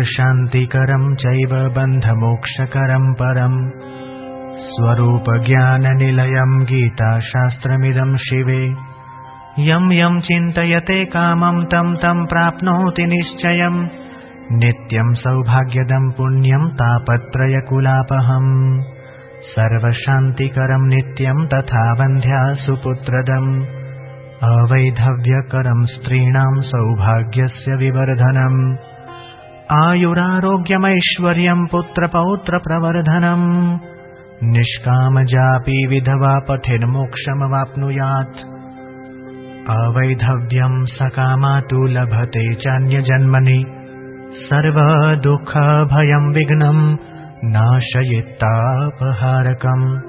सुखशान्तिकरं चैव बन्धमोक्षकरं परम्। स्वरूपज्ञाननिलयं गीताशास्त्रमिदं शिवे। यं यं चिन्तयते कामं तं तं प्राप्नोति निश्चयम्। नित्यं सौभाग्यदं पुण्यं तापत्रयकुलापहम्। सर्वशान्तिकरं नित्यं तथा वन्ध्या सुपुत्रदम् अवैधव्यकरं स्त्रीणां सौभाग्यस्य विवर्धनम् आयुरारोग्यमैश्वर्यं पुत्रपौत्रप्रवर्धनम्। निष्कामजापि विधवा पठिन्मोक्षमवाप्नुयात् अवैधव्यं सकामा तु लभते चान्यजन्मनि। सर्वदुःखभयं विघ्नम् नाशयित्तापहारकम्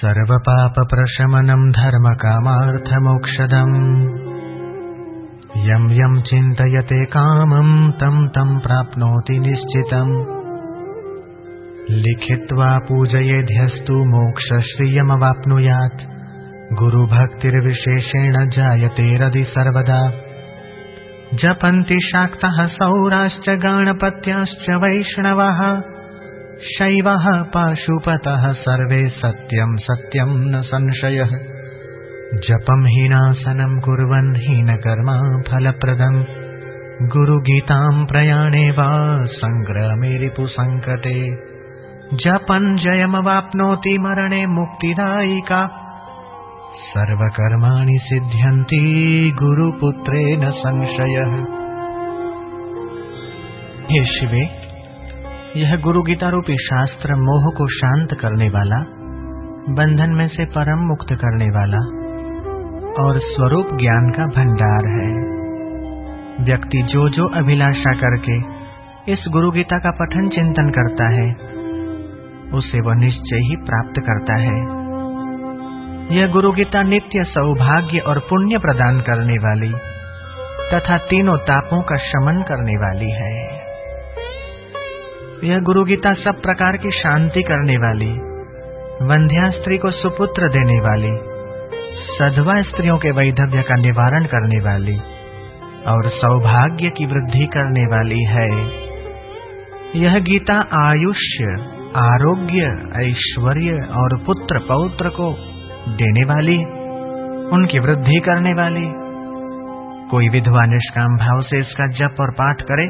सर्वपापप्रशमनम् धर्मकामार्थमोक्षदम् यं यं चिन्तयते कामं तं तं प्राप्नोति निश्चितम् लिखित्वा पूजयेध्यस्तु मोक्षश्रियमवाप्नुयात्। गुरुभक्तिर्विशेषेण जायते रदि सर्वदा। जपन्ति शाक्तः सौराश्च गणपत्याश्च वैष्णवः। शैवः पाशुपतः सर्वे सत्यं सत्यं न संशयः जपं हीनासनं कुर्वन् हीनकर्मा फलप्रदम् गुरुगीतां प्रयाणे वा सङ्ग्रामे रिपुसङ्कटे जपन् जयमवाप्नोति मरणे मुक्तिदायिका। सर्वकर्माणि सिद्ध्यन्ति गुरुपुत्रेण संशयः। हे शिवे, यह गुरु गीता रूपी शास्त्र मोह को शांत करने वाला, बंधन में से परम मुक्त करने वाला और स्वरूप ज्ञान का भंडार है। व्यक्ति जो जो अभिलाषा करके इस गुरु गीता का पठन चिंतन करता है, उसे वह निश्चय ही प्राप्त करता है। यह गुरु गीता नित्य सौभाग्य और पुण्य प्रदान करने वाली तथा तीनों तापों का शमन करने वाली है। यह गुरु गीता सब प्रकार की शांति करने वाली वंध्या स्त्री को सुपुत्र देने वाली सधवा स्त्रियों के वैधव्य का निवारण करने वाली और सौभाग्य की वृद्धि करने वाली है। यह गीता आयुष्य, आरोग्य, ऐश्वर्य और पुत्र पौत्र को देने वाली, उनकी वृद्धि करने वाली। कोई विधवा निष्काम भाव से इसका जप और पाठ करे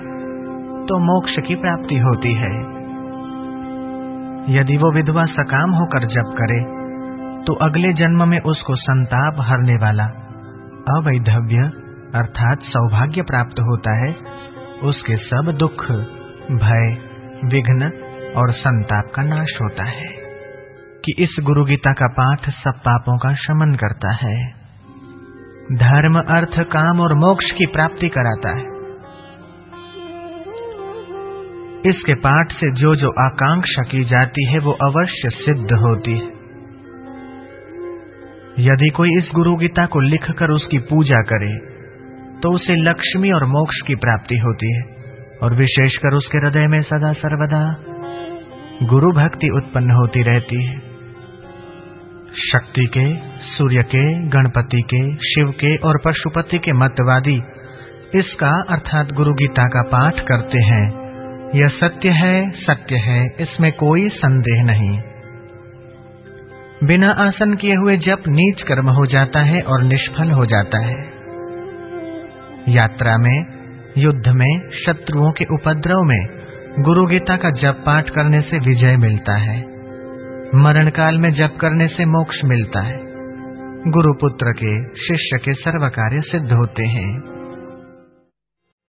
तो मोक्ष की प्राप्ति होती है। यदि वो विधवा सकाम होकर जप करे तो अगले जन्म में उसको संताप हरने वाला। अवैधव्य, अर्थात सौभाग्य प्राप्त होता है। उसके सब दुख, भय, विघ्न और संताप का नाश होता है। कि इस गुरु गीता का पाठ सब पापों का शमन करता है। धर्म, अर्थ, काम और मोक्ष की प्राप्ति कराता है। इसके पाठ से जो जो आकांक्षा की जाती है, वो अवश्य सिद्ध होती है। यदि कोई इस गुरु गीता को लिखकर उसकी पूजा करे तो उसे लक्ष्मी और मोक्ष की प्राप्ति होती है, और विशेषकर उसके हृदय में सदा सर्वदा गुरु भक्ति उत्पन्न होती रहती है। शक्ति के, सूर्य के, गणपति के, शिव के और पशुपति के मतवादी इसका अर्थात गुरु गीता का पाठ करते हैं। यह सत्य है सत्य है, इसमें कोई संदेह नहीं। बिना आसन किए हुए जप नीच कर्म हो जाता है और निष्फल हो जाता है। यात्रा में, युद्ध में, शत्रुओं के उपद्रव में, गुरु गीता का जप पाठ करने से विजय मिलता है। मरण काल में जप करने से मोक्ष मिलता है। गुरुपुत्र के, शिष्य के सर्व कार्य सिद्ध होते हैं।